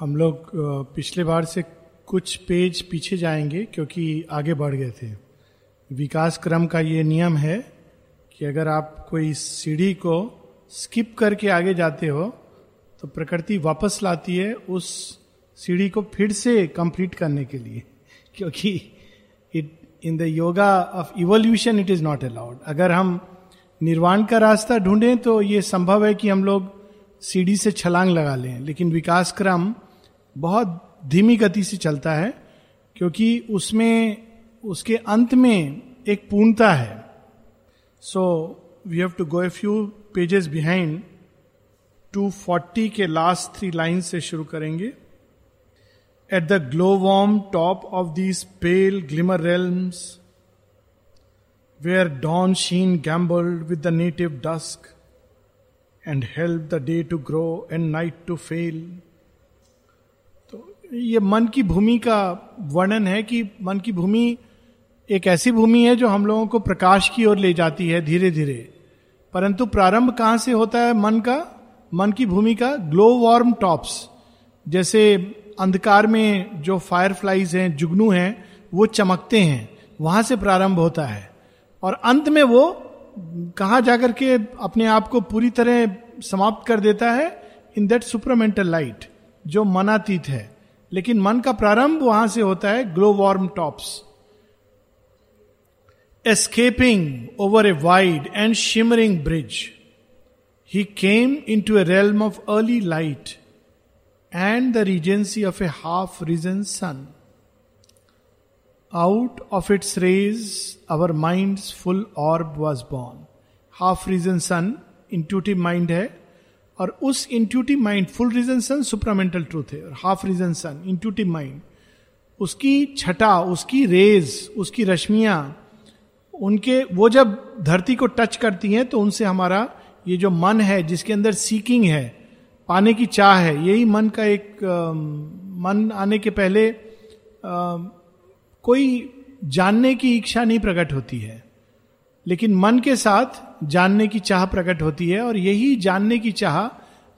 हम लोग पिछले बार से कुछ पेज पीछे जाएँगे क्योंकि आगे बढ़ गए थे। विकास क्रम का ये नियम है कि अगर आप कोई सीढ़ी को स्किप करके आगे जाते हो तो प्रकृति वापस लाती है उस सीढ़ी को फिर से कंप्लीट करने के लिए, क्योंकि it in the yoga of evolution it is not allowed अगर हम निर्वाण का रास्ता ढूंढें तो ये संभव है कि हम लोग सीढ़ी से छलांग लगा लें, लेकिन विकास क्रम बहुत धीमी गति से चलता है, क्योंकि उसमें, उसके अंत में एक पूर्णता है। So we have to go a few pages behind 240 के लास्ट थ्री लाइन से शुरू करेंगे। At the glow warm top of these pale glimmer realms where dawn sheen gambolled with the native dusk and help the day to grow and night to fail ये मन की भूमि का वर्णन है कि मन की भूमि एक ऐसी भूमि है जो हम लोगों को प्रकाश की ओर ले जाती है धीरे धीरे परंतु प्रारंभ कहाँ से होता है मन का? मन की भूमि का ग्लो वार्म टॉप्स। जैसे अंधकार में जो फायर फ्लाइज हैं, जुगनू हैं, वो चमकते हैं। वहाँ से प्रारंभ होता है। और अंत में वो कहा जाकर के अपने आप को पूरी तरह समाप्त कर देता है? इन दैट सुपरमेंटल लाइट, जो मनातीत है। लेकिन मन का प्रारंभ वहाँ से होता है glow warm tops. Escaping over a wide and shimmering bridge he came into a realm of early light and the regency of a half risen sun out of its rays our mind full orb was born half risen sun intuitive mind है और उस intuitive mind full risen sun supramental truth है और half risen sun intuitive mind उसकी छटा उसकी raise उसकी रश्मियाँ उनके वो जब धरती को टच करती हैं तो उनसे हमारा ये जो मन है जिसके अंदर सीकिंग है पाने की चाह है यही मन का एक आ, मन आने के पहले आ, कोई जानने की इच्छा नहीं प्रकट होती है। लेकिन मन के साथ जानने की चाह प्रकट होती है और यही जानने की चाह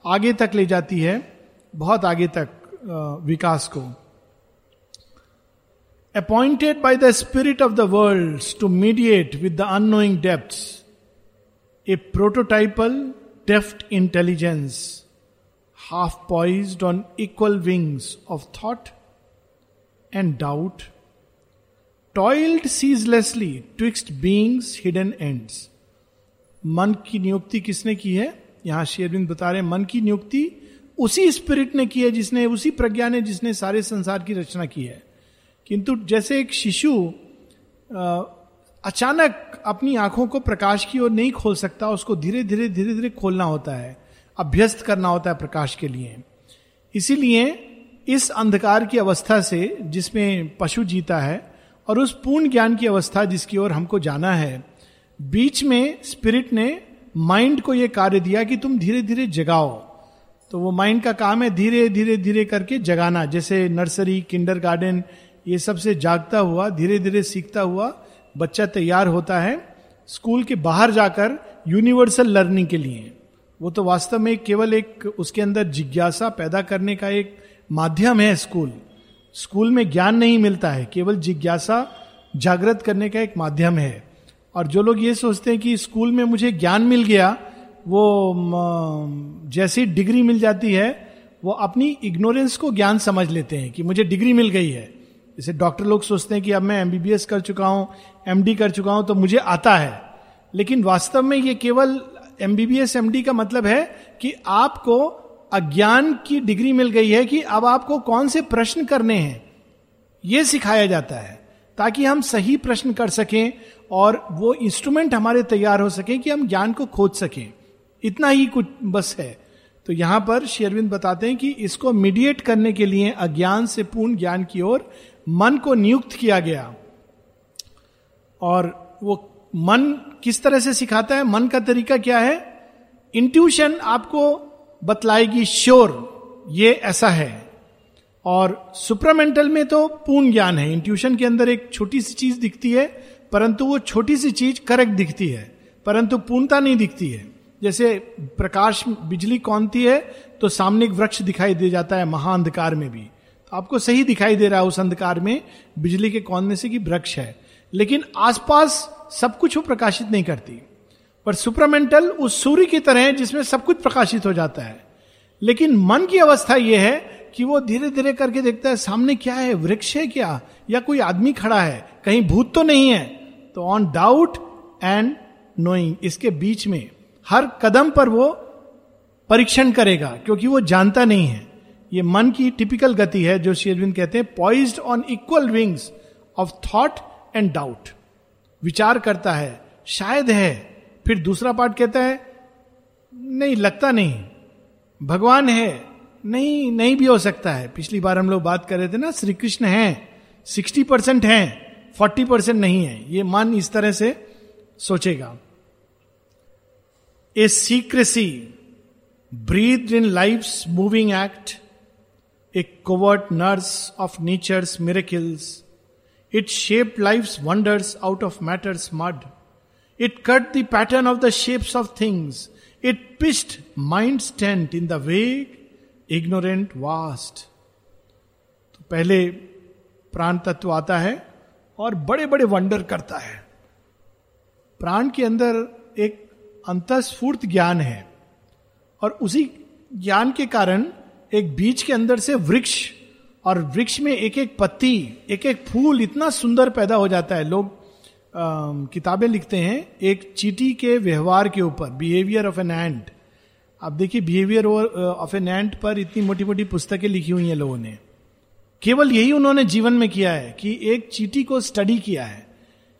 आगे तक ले जाती है, बहुत आगे तक विकास को। Appointed by the spirit of the world to mediate with the unknowing depth a prototypal deft intelligence half poised on equal wings of thought and doubt toiled ceaselessly twixt being's hidden ends मन की नियुक्ति किसने की है? यहाँ शेरविंद बता रहे मन की नियुक्ति उसी स्पिरिट ने की है जिसने, उसी प्रज्ञा ने जिसने सारे संसार की रचना की है। किंतु जैसे एक शिशु अचानक अपनी आँखों को प्रकाश की ओर नहीं खोल सकता, उसको धीरे धीरे धीरे धीरे खोलना होता है, अभ्यस्त करना होता है प्रकाश के लिए। इसीलिए इस अंधकार की अवस्था से जिसमें पशु जीता है और उस पूर्ण ज्ञान की अवस्था जिसकी ओर हमको जाना है बीच में स्पिरिट ने माइंड को यह कार्य दिया कि तुम धीरे धीरे जगाओ। तो वो माइंड का काम है धीरे धीरे धीरे करके जगाना। जैसे नर्सरी किंडर गार्डन ये सबसे जागता हुआ धीरे धीरे सीखता हुआ बच्चा तैयार होता है स्कूल के बाहर जाकर यूनिवर्सल लर्निंग के लिए। वो तो वास्तव में केवल एक उसके अंदर जिज्ञासा पैदा करने का एक माध्यम है स्कूल। स्कूल में ज्ञान नहीं मिलता है, केवल जिज्ञासा जागृत करने का एक माध्यम है। और जो लोग ये सोचते हैं कि स्कूल में मुझे ज्ञान मिल गया, वो जैसी डिग्री मिल जाती है, वो अपनी इग्नोरेंस को ज्ञान समझ लेते हैं कि मुझे डिग्री मिल गई है। जैसे डॉक्टर लोग सोचते हैं कि अब मैं एमबीबीएस कर चुका हूँ एमडी कर चुका हूँ तो मुझे आता है। लेकिन वास्तव में ये केवल एमबीबीएस एमडी का मतलब है कि आपको अज्ञान की डिग्री मिल गई है कि अब आपको कौन से प्रश्न करने हैं। यह सिखाया जाता है, ताकि हम सही प्रश्न कर सकें और वो इंस्ट्रूमेंट हमारे तैयार हो सके कि हम ज्ञान को खोज सकें। इतना ही कुछ बस है। तो यहाँ पर शेरविंद बताते हैं कि इसको मीडिएट करने के लिए अज्ञान से पूर्ण ज्ञान की ओर मन को नियुक्त किया गया। और वो मन किस तरह से सिखाता है? मन का तरीका क्या है? इंट्यूशन आपको बतलाएगी श्योर ये ऐसा है। और सुपरामेंटल में तो पूर्ण ज्ञान है। इंट्यूशन के अंदर एक छोटी सी चीज़ दिखती है परंतु वो छोटी सी चीज़ करेक्ट दिखती है, परंतु पूर्णता नहीं दिखती है। जैसे प्रकाश, बिजली कौनती है तो सामने एक वृक्ष दिखाई दे जाता है महाअंधकार में भी। तो आपको सही दिखाई दे रहा है उस अंधकार में, बिजली के कौनने से कि वृक्ष है। लेकिन आसपास सब कुछ वो प्रकाशित नहीं करती। पर सुपरामेंटल उस सूर्य की तरह है जिसमें सब कुछ प्रकाशित हो जाता है। लेकिन मन की अवस्था यह है कि वो धीरे धीरे करके देखता है, सामने क्या है, वृक्ष है क्या? या कोई आदमी खड़ा है? कहीं भूत तो नहीं है? तो ऑन डाउट एंड नोइंग इसके बीच में हर कदम पर वो परीक्षण करेगा, क्योंकि वो जानता नहीं है। ये मन की टिपिकल गति है, जो शेरविंद कहते हैं poised on equal wings of thought and doubt विचार करता है, शायद है, फिर दूसरा पार्ट कहता है, नहीं, लगता नहीं। भगवान है, नहीं नहीं भी हो सकता है। पिछली बार हम लोग बात कर रहे थे ना, श्री कृष्ण है, सिक्सटी परसेंट है। फोर्टी परसेंट नहीं है। ये मन इस तरह से सोचेगा। A secrecy breath in life moving act a covert nurse of nature's miracles it shape life wonders out of matter's mud it cut the pattern of the shapes of things it pitched mind tents in the vague ignorant vast तो पहले प्राण तत्व आता है और बड़े बड़े wonder करता है। प्राण के अंदर एक अंतस्फूर्त ज्ञान है और उसी ज्ञान के कारण एक बीज के अंदर से वृक्ष और वृक्ष में एक एक पत्ती एक एक फूल इतना सुंदर पैदा हो जाता है। लोग किताबें लिखते हैं एक चीटी के व्यवहार के ऊपर बिहेवियर ऑफ़ एन एंट आप देखिए बिहेवियर ऑफ़ एन एंट पर इतनी मोटी मोटी पुस्तकें लिखी हुई हैं लोगों ने। केवल यही उन्होंने जीवन में किया है कि एक चीटी को स्टडी किया है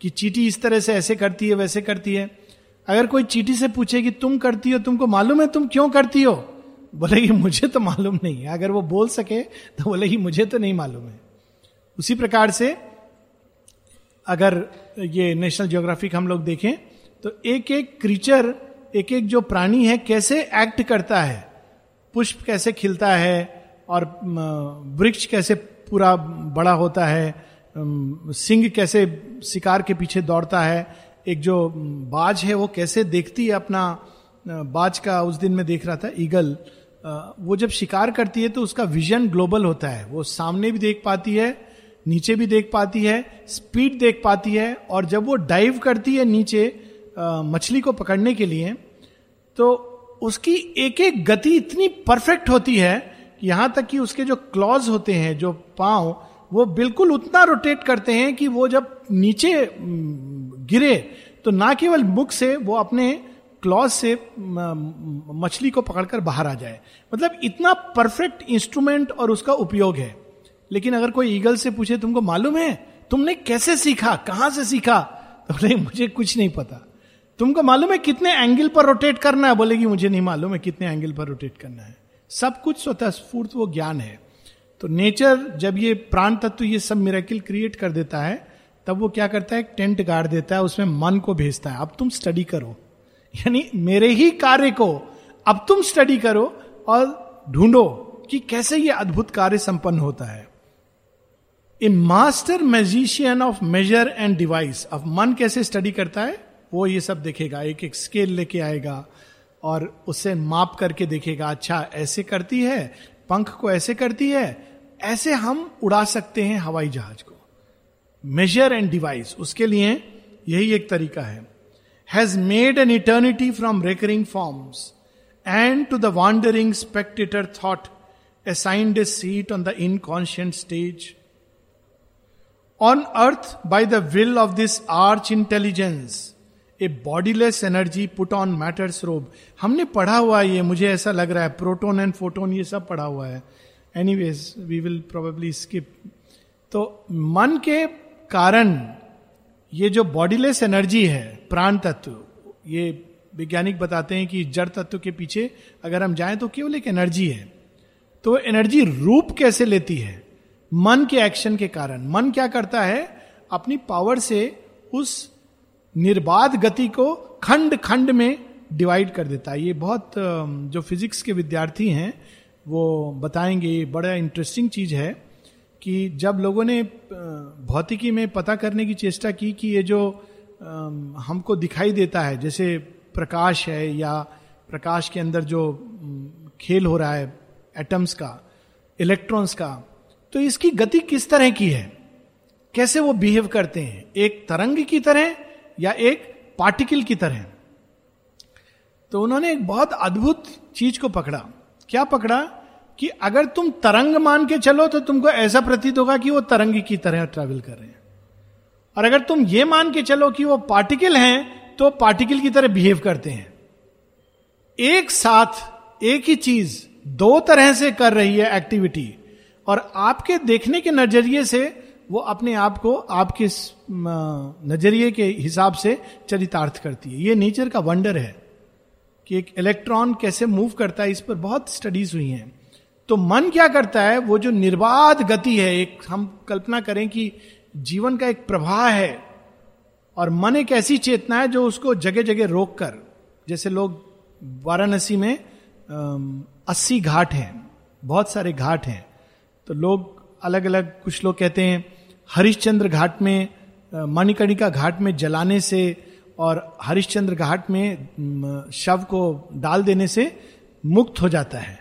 कि चीटी इस तरह से ऐसे करती है, वैसे करती है। अगर कोई चीटी से पूछे कि तुम करती हो, तुमको मालूम है तुम क्यों करती हो? बोलेगी मुझे तो मालूम नहीं है। अगर वो बोल सके तो बोले बोलेगी मुझे तो नहीं मालूम है। उसी प्रकार से अगर ये नेशनल ज्योग्राफिक हम लोग देखें तो एक एक क्रीचर एक एक जो प्राणी है, कैसे एक्ट करता है? पुष्प कैसे खिलता है? और वृक्ष कैसे पूरा बड़ा होता है सिंह कैसे शिकार के पीछे दौड़ता है, एक जो बाज है वो कैसे देखती है अपना बाज का उस दिन में देख रहा था, ईगल वो जब शिकार करती है तो उसका विजन ग्लोबल होता है, वो सामने भी देख पाती है, नीचे भी देख पाती है, स्पीड देख पाती है, और जब वो डाइव करती है नीचे मछली को पकड़ने के लिए तो उसकी एक एक गति इतनी परफेक्ट होती है यहाँ तक कि उसके जो क्लॉज होते हैं, जो पाँव, वो बिल्कुल उतना रोटेट करते हैं कि वो जब नीचे गिरे तो ना केवल मुख से, वो अपने क्लॉज से मछली को पकड़कर बाहर आ जाए। मतलब इतना परफेक्ट इंस्ट्रूमेंट और उसका उपयोग है। लेकिन अगर कोई ईगल से पूछे, तुमको मालूम है? तुमने कैसे सीखा? कहाँ से सीखा? तो बोले मुझे कुछ नहीं पता। तुमको मालूम है कितने एंगल पर रोटेट करना है? बोलेगी, मुझे नहीं मालूम है कितने एंगल पर रोटेट करना है। सब कुछ स्वतः स्फूर्त, वो ज्ञान है। तो नेचर, जब ये प्राण तत्व, ये सब मिराकिल क्रिएट कर देता है, तब वो क्या करता है? एक टेंट गाड़ देता है, उसमें मन को भेजता है। अब तुम स्टडी करो। यानी मेरे ही कार्य को अब तुम स्टडी करो और ढूंढो कि कैसे ये अद्भुत कार्य संपन्न होता है। A master magician of measure and device अब मन कैसे स्टडी करता है? वो ये सब देखेगा एक एक स्केल लेके आएगा और उससे माप करके देखेगा अच्छा ऐसे करती है, पंख को ऐसे करती है, ऐसे हम उड़ा सकते हैं हवाई जहाज़ को। मेजर एंड डिवाइस उसके लिए यही एक तरीका है। Has made an eternity from recurring forms and to the wandering spectator thought assigned a seat on the inconscient stage on earth by the will of this arch intelligence a bodiless energy put on matter's robe हमने पढ़ा हुआ है ये, मुझे ऐसा लग रहा है प्रोटोन एंड फोटोन ये सब पढ़ा हुआ है। Anyways we will probably skip तो मन के कारण ये जो बॉडीलेस एनर्जी है, प्राण तत्व, ये वैज्ञानिक बताते हैं कि जड़ तत्व के पीछे अगर हम जाएँ तो केवल एक एनर्जी है। तो एनर्जी रूप कैसे लेती है? मन के एक्शन के कारण। मन क्या करता है? अपनी पावर से उस निर्बाध गति को खंड खंड में डिवाइड कर देता है। ये बहुत जो फिजिक्स के विद्यार्थी हैं, वो बताएँगे बड़ा इंटरेस्टिंग चीज़ है कि जब लोगों ने भौतिकी में पता करने की चेष्टा की कि ये जो हमको दिखाई देता है, जैसे प्रकाश है या प्रकाश के अंदर जो खेल हो रहा है एटम्स का इलेक्ट्रॉन्स का तो इसकी गति किस तरह की है? कैसे वो बिहेव करते हैं? एक तरंग की तरह या एक पार्टिकल की तरह। तो उन्होंने एक बहुत अद्भुत चीज़ को पकड़ा। क्या पकड़ा? कि अगर तुम तरंग मान के चलो तो तुमको ऐसा प्रतीत होगा कि वो तरंग की तरह ट्रेवल कर रहे हैं। और अगर तुम ये मान के चलो कि वो पार्टिकल हैं तो पार्टिकल की तरह बिहेव करते हैं। एक साथ, एक ही चीज़, दो तरह से कर रही है एक्टिविटी और आपके देखने के नज़रिए से वो अपने आप को आपके नज़रिए के हिसाब से चरितार्थ करती है। ये नेचर का वंडर है कि एक इलेक्ट्रॉन कैसे मूव करता है, इस पर बहुत स्टडीज़ हुई हैं। तो मन क्या करता है? वो जो निर्बाध गति है, एक हम कल्पना करें कि जीवन का एक प्रवाह है और मन एक ऐसी चेतना है जो उसको जगह जगह रोक कर जैसे लोग वाराणसी में अस्सी घाट हैं, बहुत सारे घाट हैं। तो लोग अलग अलग कुछ लोग कहते हैं हरिश्चंद्र घाट में मणिकर्णिका घाट में जलाने से और हरिश्चंद्र घाट में शव को डाल देने से मुक्त हो जाता है।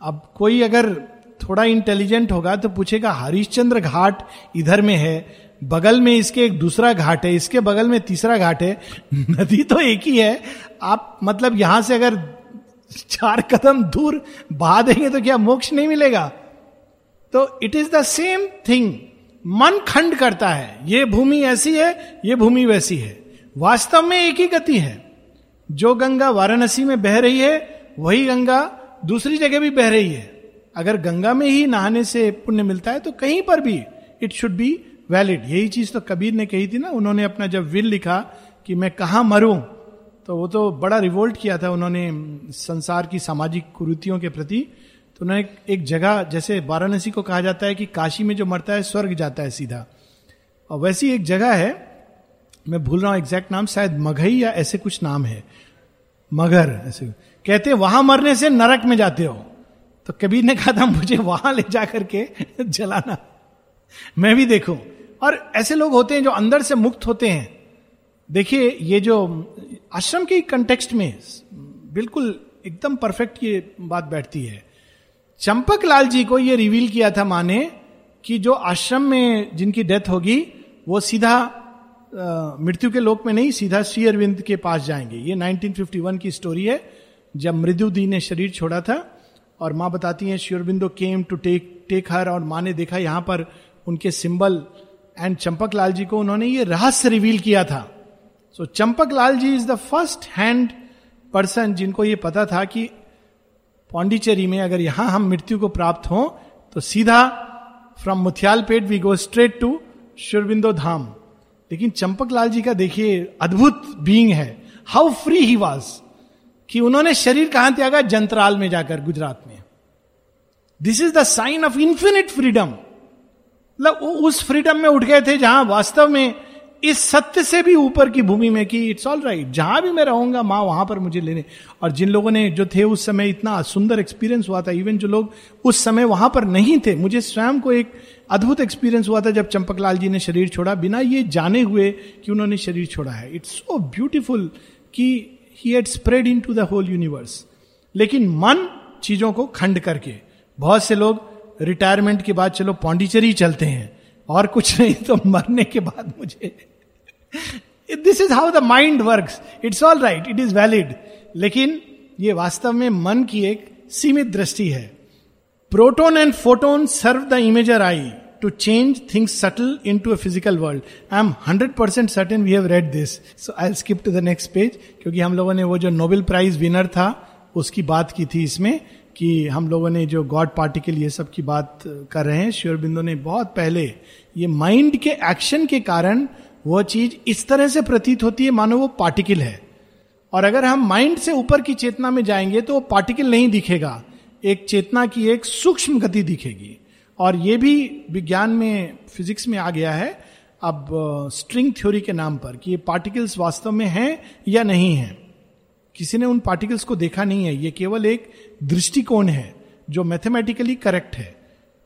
अब कोई अगर थोड़ा इंटेलिजेंट होगा तो पूछेगा, हरिश्चंद्र घाट इधर में है, बगल में इसके एक दूसरा घाट है, इसके बगल में तीसरा घाट है, नदी तो एक ही है, आप मतलब यहाँ से अगर चार कदम दूर बहा देंगे तो क्या मोक्ष नहीं मिलेगा? तो it is the same thing मन खंड करता है, ये भूमि ऐसी है, ये भूमि वैसी है। वास्तव में एक ही गति है। जो गंगा वाराणसी में बह रही है, वही गंगा दूसरी जगह भी बह रही है। अगर गंगा में ही नहाने से पुण्य मिलता है तो कहीं पर भी इट शुड बी वैलिड यही चीज़ तो कबीर ने कही थी ना, उन्होंने अपना जब विल लिखा कि मैं कहा मरूं तो वो तो बड़ा रिवोल्ट किया था उन्होंने संसार की सामाजिक कुरुतियों के प्रति। तो उन्होंने एक जगह, जैसे वाराणसी को कहा जाता है कि काशी में जो मरता है, स्वर्ग जाता है सीधा। और वैसी एक जगह है, मैं भूल रहा हूँ एग्जैक्ट नाम, शायद मघई या ऐसे कुछ नाम है। मगर, ऐसे। कहते वहाँ मरने से नरक में जाते हो। तो कबीर ने कहा था, मुझे वहाँ ले जाकर के जलाना। मैं भी देखूँ। और ऐसे लोग होते हैं जो अंदर से मुक्त होते हैं। देखिए, ये जो आश्रम के कंटेक्स्ट में, बिल्कुल एकदम परफेक्ट ये बात बैठती है। चंपक लाल जी को ये रिवील किया था माने कि जो आश्रम में जिनकी डेथ होगी वो सीधा मृत्यु के लोक में नहीं सीधा श्री अरविंद के पास जाएँगे। ये 1951 की स्टोरी है जब मृदु दी ने शरीर छोड़ा था और माँ बताती हैं Sri Aurobindo came to take take her और माँ ने देखा यहाँ पर उनके सिंबल एंड चंपक लाल जी को उन्होंने ये रहस्य रिवील किया था। So so, Champak Lal ji is the first hand person जिनको ये पता था कि पौंडीचेरी में अगर यहाँ हम मृत्यु को प्राप्त हो तो सीधा from Muthialpet we go straight to Sri Aurobindo Dham. लेकिन चंपक लाल जी का देखिए, अद्भुत बीइंग है। हाउ फ्री ही वॉज़ कि उन्होंने शरीर कहाँ त्यागा? जंतराल में जाकर गुजरात में। This is the sign of infinite freedom मतलब उस फ्रीडम में उठ गए थे जहाँ वास्तव में इस सत्य से भी ऊपर की भूमि में कि इट्स ऑल राइट जहाँ भी मैं रहूँगा, माँ वहाँ पर मुझे लेने। और जिन लोगों ने जो थे उस समय इतना सुंदर एक्सपीरियंस हुआ था इवन जो लोग उस समय वहाँ पर नहीं थे, मुझे स्वयं को एक अद्भुत एक्सपीरियंस हुआ था जब चंपकलाल जी ने शरीर छोड़ा बिना ये जाने हुए कि उन्होंने शरीर छोड़ा है। इट्स सो ब्यूटिफुल कि he had spread into the whole universe लेकिन मन चीज़ों को खंड करके, बहुत से लोग रिटायरमेंट के बाद चलो पौंडीचेरी चलते हैं। और कुछ नहीं तो मरने के बाद मुझे। This is how the mind work it's all right it is valid लेकिन ये वास्तव में मन की एक सीमित दृष्टि है। Proton and photon serve the imager eye to change things subtle into a physical world I am hundred percent certain we have read this so I skip to the next page क्योंकि हम लोगों ने वो जो Nobel prize winner था, उसकी बात की थी इसमें। कि हम लोगों ने जो गॉड पार्टिकल ये सब की बात कर रहे हैं श्योर बिंदु ने बहुत पहले ये माइंड के एक्शन के कारण वो चीज़ इस तरह से प्रतीत होती है, मानो वो पार्टिकल है। और अगर हम माइंड से ऊपर की चेतना में जाएँगे तो वो पार्टिकल नहीं दिखेगा, एक चेतना की एक सूक्ष्म गति दिखेगी। और ये भी विज्ञान में, फिजिक्स में आ गया है, अब स्ट्रिंग थ्योरी के नाम पर कि ये पार्टिकल्स वास्तव में हैं या नहीं है। किसी ने उन पार्टिकल्स को देखा नहीं है। ये केवल एक दृष्टिकोण है जो मैथमेटिकली करेक्ट है।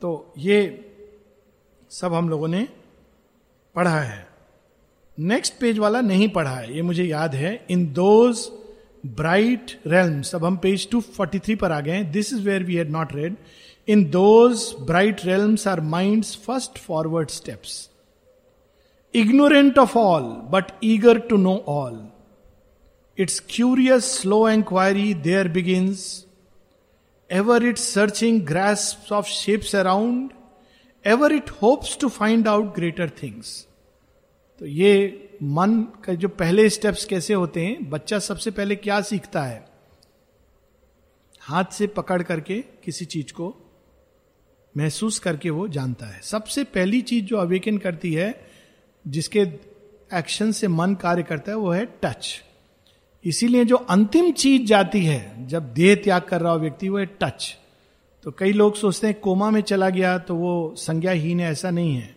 तो ये सब हम लोगों ने पढ़ा है। नेक्स्ट पेज वाला नहीं पढ़ा है। ये मुझे याद है। इन दोज ब्राइट रेल्म्स अब हम पेज 243 पर आ गए this is where we had not read in those bright realms our mind first forward steps ignorant of all but eager to know all. Its curious slow enquiry there begins ever it searching grasp of shapes around ever it hopes to find out greater things तो ये मन का जो पहले steps कैसे होते हैं, बच्चा सबसे पहले क्या सीखता है? हाथ से पकड़ करके किसी चीज़ को महसूस करके वो जानता है। सबसे पहली चीज़ जो अवेकन करती है, जिसके एक्शन से मन कार्य करता है, वो है टच इसीलिए जो अंतिम चीज़ जाती है, जब देह त्याग कर रहा हो व्यक्ति, वो है टच तो कई लोग सोचते हैं कोमा में चला गया तो वो संज्ञाहीन है, ऐसा नहीं है.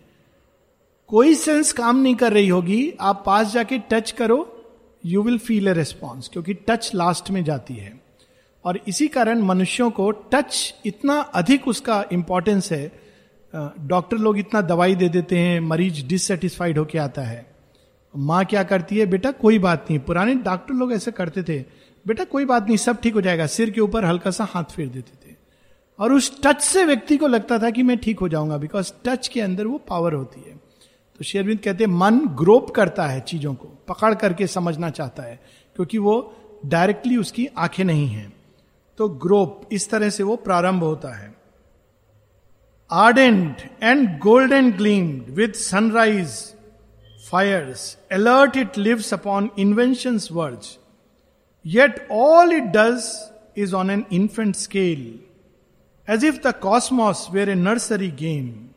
कोई सेंस काम नहीं कर रही होगी, आप पास जाके टच करो you will feel a response क्योंकि टच लास्ट में जाती है. और इसी कारण मनुष्यों को टच इतना अधिक उसका इंपॉर्टेंस है डॉक्टर लोग इतना दवाई दे देते हैं, मरीज़ डिससेटिस्फाइड होके आता है. माँ क्या करती है, बेटा, कोई बात नहीं। पुराने डॉक्टर लोग ऐसे करते थे। बेटा, कोई बात नहीं, सब ठीक हो जाएगा। सिर के ऊपर हल्का सा हाथ फेर देते थे। और उस टच से व्यक्ति को लगता था कि मैं ठीक हो जाऊँगा बिकॉज़ टच के अंदर वो पावर होती है। तो शेरविंद कहते हैं, मन ग्रोप करता है चीज़ों को, पकड़ करके समझना चाहता है, क्योंकि वो डायरेक्टली उसकी आँखें नहीं है। तो ग्रोप इस तरह से वो प्रारंभ होता है। Ardent and golden gleamed with sunrise fires, alert it lives upon invention's verge. Yet all it does is on an infant scale, as if the cosmos were a nursery game.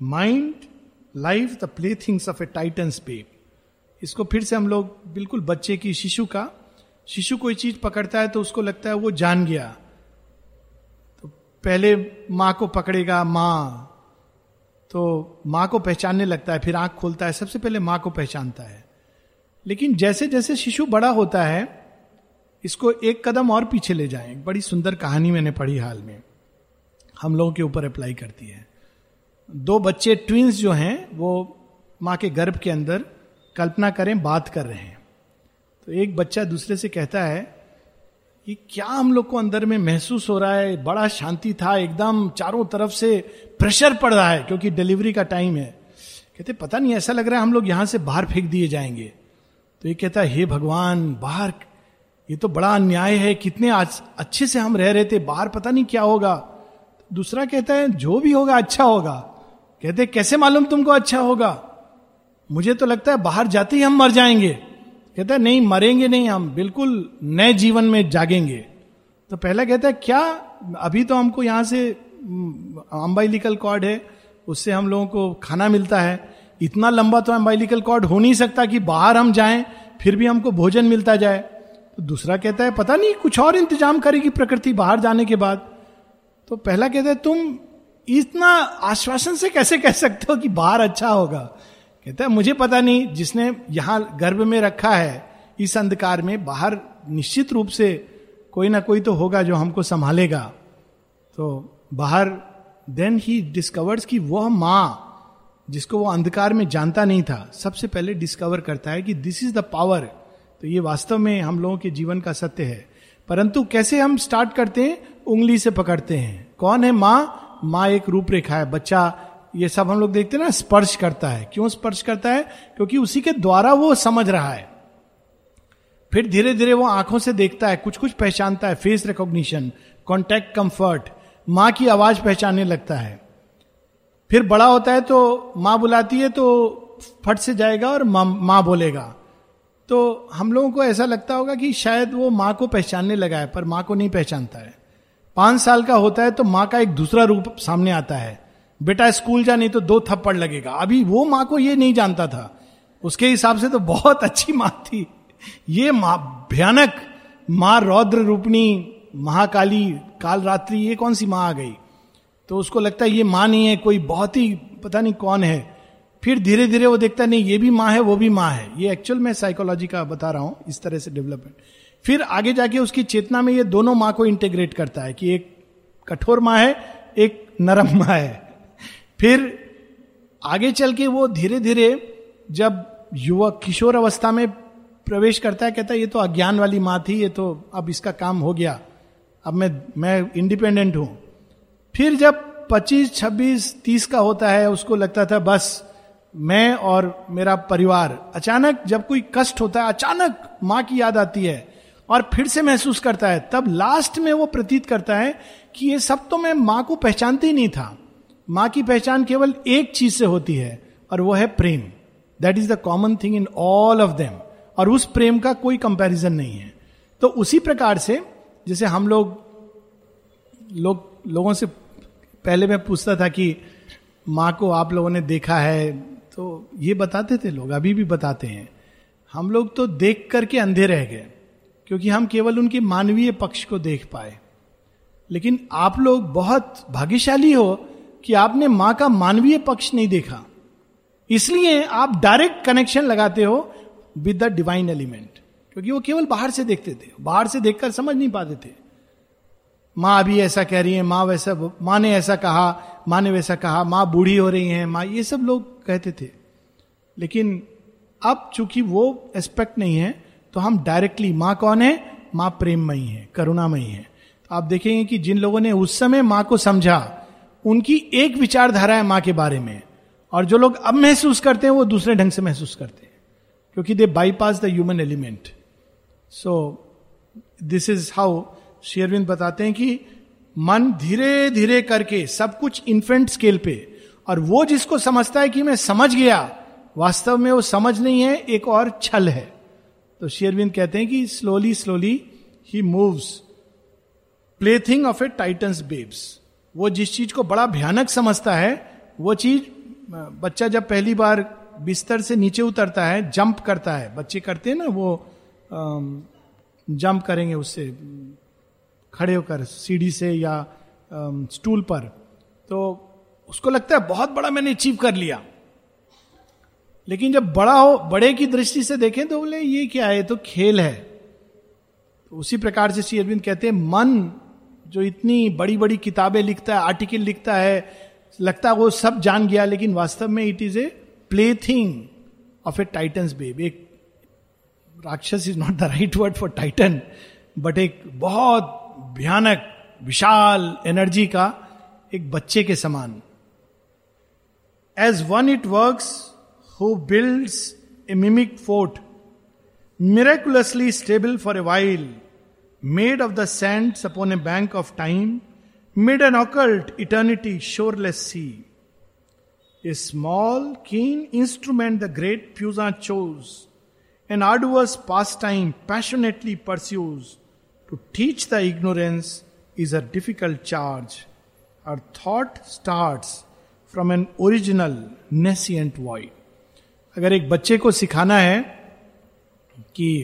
Mind, life, the playthings of a titan's babe. इसको फिर से हम लोग बिल्कुल बच्चे की शिशु का शिशु कोई चीज़ पकड़ता है तो उसको लगता है वो जान गया तो पहले माँ को पकड़ेगा माँ तो माँ को पहचानने लगता है, फिर आँख खोलता है, सबसे पहले माँ को पहचानता है। लेकिन जैसे जैसे शिशु बड़ा होता है, इसको एक कदम और पीछे ले जाए। बड़ी सुंदर कहानी मैंने पढ़ी हाल में। हम लोगों के ऊपर अप्लाई करती है। दो बच्चे ट्विंस जो हैं, वो माँ के गर्भ के अंदर कल्पना करें, बात कर रहे हैं। तो एक बच्चा दूसरे से कहता है, ये क्या हम लोग को अंदर में महसूस हो रहा है? बड़ा शांति था, एकदम चारों तरफ़ से प्रेशर पड़ रहा है, क्योंकि डिलीवरी का टाइम है। कहते, पता नहीं, ऐसा लग रहा है हम लोग यहाँ से बाहर फेंक दिए जाएँगे। तो ये कहता है, हे भगवान, बाहर, ये तो बड़ा अन्याय है, कितने आज, अच्छे से हम रह रहे थे, बाहर पता नहीं क्या होगा। दूसरा कहता है, जो भी होगा अच्छा होगा। कहते, कैसे मालूम तुमको अच्छा होगा? मुझे तो लगता है, बाहर जाते ही हम मर जाएँगे। कहता है, नहीं, मरेंगे नहीं हम, बिल्कुल नए जीवन में जागेंगे। तो पहला कहता है, क्या, अभी तो हमको यहाँ से अम्बाइलिकल कॉर्ड है, उससे हम लोगों को खाना मिलता है। इतना लंबा तो अम्बाइलिकल कॉर्ड हो नहीं सकता कि बाहर हम जाएँ, फिर भी हमको भोजन मिलता जाए। तो दूसरा कहता है, पता नहीं, कुछ और इंतज़ाम करेगी प्रकृति बाहर जाने के बाद। तो पहला कहता है, तुम इतना आश्वासन से कैसे कह सकते हो कि बाहर अच्छा होगा? कहता है, मुझे पता नहीं, जिसने यहाँ गर्भ में रखा है, इस अंधकार में बाहर निश्चित रूप से कोई ना कोई तो होगा जो हमको संभालेगा। तो बाहर देन ही डिस्कवर्स कि वह माँ, जिसको वो अंधकार में जानता नहीं था, सबसे पहले डिस्कवर करता है कि दिस इज़ द पावर तो ये वास्तव में हम लोगों के जीवन का सत्य है। परंतु कैसे हम स्टार्ट करते हैं? उंगली से पकड़ते हैं। कौन है माँ? माँ एक रूपरेखा है, बच्चा। ये सब हम लोग देखते हैं ना, स्पर्श करता है। क्यों स्पर्श करता है? क्योंकि उसी के द्वारा वो समझ रहा है। फिर धीरे धीरे वो आँखों से देखता है कुछ कुछ पहचानता है फेस रिकॉग्निशन कॉन्टेक्ट कंफर्ट माँ की आवाज़ पहचानने लगता है। फिर बड़ा होता है तो माँ बुलाती है तो फट से जाएगा और माँ बोलेगा। तो हम लोगों को ऐसा लगता होगा कि शायद वो माँ को पहचानने लगा है, पर माँ को नहीं पहचानता है। पाँच साल का होता है तो माँ का एक दूसरा रूप सामने आता है। बेटा, स्कूल जा, नहीं तो दो थप्पड़ लगेगा। अभी वो माँ को ये नहीं जानता था। उसके हिसाब से तो बहुत अच्छी माँ थी। ये माँ, भयानक माँ, रौद्र रूपणी महाकाली काल रात्रि ये कौन सी माँ आ गई? तो उसको लगता है ये माँ नहीं है, कोई बहुत ही, पता नहीं कौन है। फिर धीरे धीरे वो देखता नहीं, ये भी माँ है, वो भी माँ है। ये एक्चुअल में साइकोलॉजी का बता रहा हूँ, इस तरह से डेवलपमेंट फिर आगे जाके उसकी चेतना में ये दोनों माँ को इंटेग्रेट करता है कि एक कठोर माँ है, एक नरम माँ है। फिर आगे चल के वो धीरे धीरे जब युवक किशोर अवस्था में प्रवेश करता है, कहता है, ये तो अज्ञान वाली माँ थी, ये तो अब इसका काम हो गया। अब मैं मैं इंडिपेंडेंट हूँ। फिर जब 25, 26, 30 का होता है उसको लगता था बस मैं और मेरा परिवार अचानक जब कोई कष्ट होता है अचानक माँ की याद आती है और फिर से महसूस करता है तब लास्ट में वो प्रतीत करता है कि ये सब तो मैं माँ को पहचानते ही नहीं था। माँ की पहचान केवल एक चीज़ से होती है और वो है प्रेम। That is the common thing in all of them और उस प्रेम का कोई कंपैरिजन नहीं है। तो उसी प्रकार से जैसे हम लोग लोग, लोगों से पहले मैं पूछता था कि माँ को आप लोगों ने देखा है तो ये बताते थे लोग, अभी भी बताते हैं। हम लोग तो देख करके अंधे रह गए, क्योंकि हम केवल उनके मानवीय पक्ष को देख पाए। लेकिन आप लोग बहुत भाग्यशाली हो कि आपने माँ का मानवीय पक्ष नहीं देखा। इसलिए आप डायरेक्ट कनेक्शन लगाते हो विद द डिवाइन एलिमेंट क्योंकि वो केवल बाहर से देखते थे, बाहर से देखकर समझ नहीं पाते थे। माँ अभी ऐसा कह रही है, माँ वैसा, माँ ने ऐसा कहा, माँ ने वैसा कहा, माँ बूढ़ी हो रही है, माँ, ये सब लोग कहते थे। लेकिन अब चूँकि वो एस्पेक्ट नहीं है तो हम डायरेक्टली माँ कौन है? माँ प्रेममयी है, करुणामयी है। तो आप देखेंगे कि जिन लोगों ने उस समय माँ को समझा, उनकी एक विचारधारा है माँ के बारे में। और जो लोग अब महसूस करते हैं, वो दूसरे ढंग से महसूस करते हैं। क्योंकि they bypass the human element so this is how Sri Aurobindo बताते हैं कि मन धीरे धीरे करके सब कुछ इन्फेंट स्केल पे, और वो जिसको समझता है कि मैं समझ गया, वास्तव में वो समझ नहीं है, एक और छल है। तो शेयरविंद कहते हैं कि slowly slowly he moves play thing of a titans babes वो जिस चीज़ को बड़ा भयानक समझता है, वो चीज़, बच्चा जब पहली बार बिस्तर से नीचे उतरता है जंप करता है, बच्चे करते हैं ना वो जंप करेंगे उससे, खड़े होकर सीढ़ी से या स्टूल पर। तो उसको लगता है बहुत बड़ा मैंने अचीव कर लिया। लेकिन जब बड़ा हो, बड़े की दृष्टि से देखें तो बोले, ये क्या है? तो खेल है। तो उसी प्रकार से श्री अरविंद कहते हैं, मन जो इतनी बड़ी बड़ी किताबें लिखता है, आर्टिकल लिखता है, लगता है वो सब जान गया, लेकिन वास्तव में it is a play thing of a titan's babe एक राक्षस is not the right word for titan but एक बहुत भयानक, विशाल एनर्जी का एक बच्चे के समान। As one it work who builds a mimic fort miraculously stable for a while made of the sand upon a bank of time mid an occult eternity shoreless sea a small keen instrument the great फ्यूजा chose आर्डवर्स pastime passionately pursues To teach the ignorance is a difficult charge. Our thought starts from an original nescient void. अगर एक बच्चे को सिखाना है कि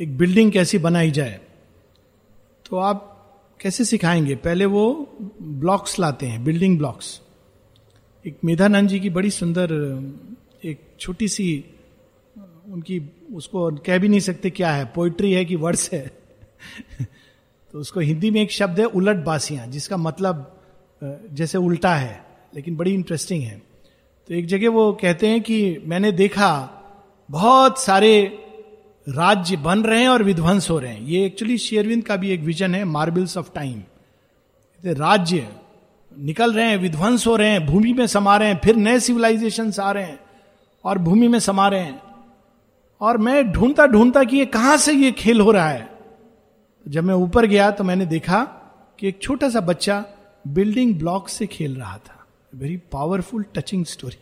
एक building कैसी बनाई जाए तो आप कैसे सिखाएँगे पहले वो ब्लॉक्स लाते हैं बिल्डिंग ब्लॉक्स एक मेधानंद जी की बड़ी सुंदर, एक छोटी सी उनकी, उसको कह भी नहीं सकते क्या है। पोइट्री है कि वर्ड्स है। तो उसको हिंदी में एक शब्द है उलट बासियाँ जिसका मतलब जैसे उल्टा है, लेकिन बड़ी इंटरेस्टिंग है। तो एक जगह वो कहते हैं कि मैंने देखा, बहुत सारे राज्य बन रहे हैं और विध्वंस हो रहे हैं। ये एक्चुअली शेयरविंद का भी एक विजन है मार्बल्स ऑफ़ टाइम राज्य निकल रहे हैं, विध्वंस हो रहे हैं, भूमि में समा रहे हैं, फिर नए सिविलाइजेशन आ रहे हैं और भूमि में समा रहे हैं। और मैं ढूंढता ढूंढता कि ये कहाँ से ये खेल हो रहा है। जब मैं ऊपर गया तो मैंने देखा कि एक छोटा सा बच्चा बिल्डिंग ब्लॉक से खेल रहा था। वेरी पावरफुल टचिंग स्टोरी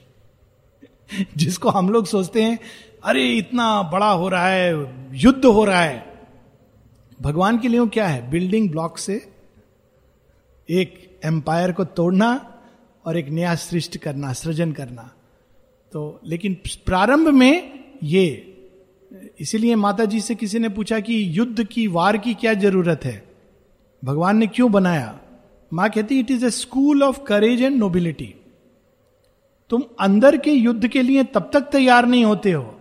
जिसको हम लोग सोचते हैं, अरे, इतना बड़ा हो रहा है, युद्ध हो रहा है। भगवान के लिए क्या है? बिल्डिंग ब्लॉक से एक एम्पायर को तोड़ना और एक नया सृष्टि करना, सृजन करना। तो लेकिन प्रारंभ में ये इसीलिए माता जी से किसी ने पूछा कि युद्ध की, वार की क्या ज़रूरत है? भगवान ने क्यों बनाया? माँ कहती it is a school of courage and nobility तुम अंदर के युद्ध के लिए तब तक तैयार नहीं होते हो,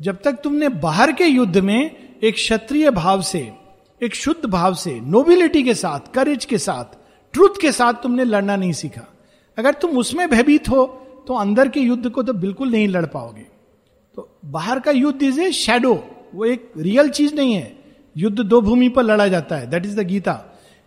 जब तक तुमने बाहर के युद्ध में एक क्षत्रिय भाव से, एक शुद्ध भाव से नोबिलिटी के साथ करेज के साथ ट्रुथ के साथ तुमने लड़ना नहीं सीखा। अगर तुम उसमें भयभीत हो तो अंदर के युद्ध को तो बिल्कुल नहीं लड़ पाओगे। तो बाहर का युद्ध इज़ ए शेडो वो एक रियल चीज़ नहीं है। युद्ध दो भूमि पर लड़ा जाता है। दैट इज़ द गीता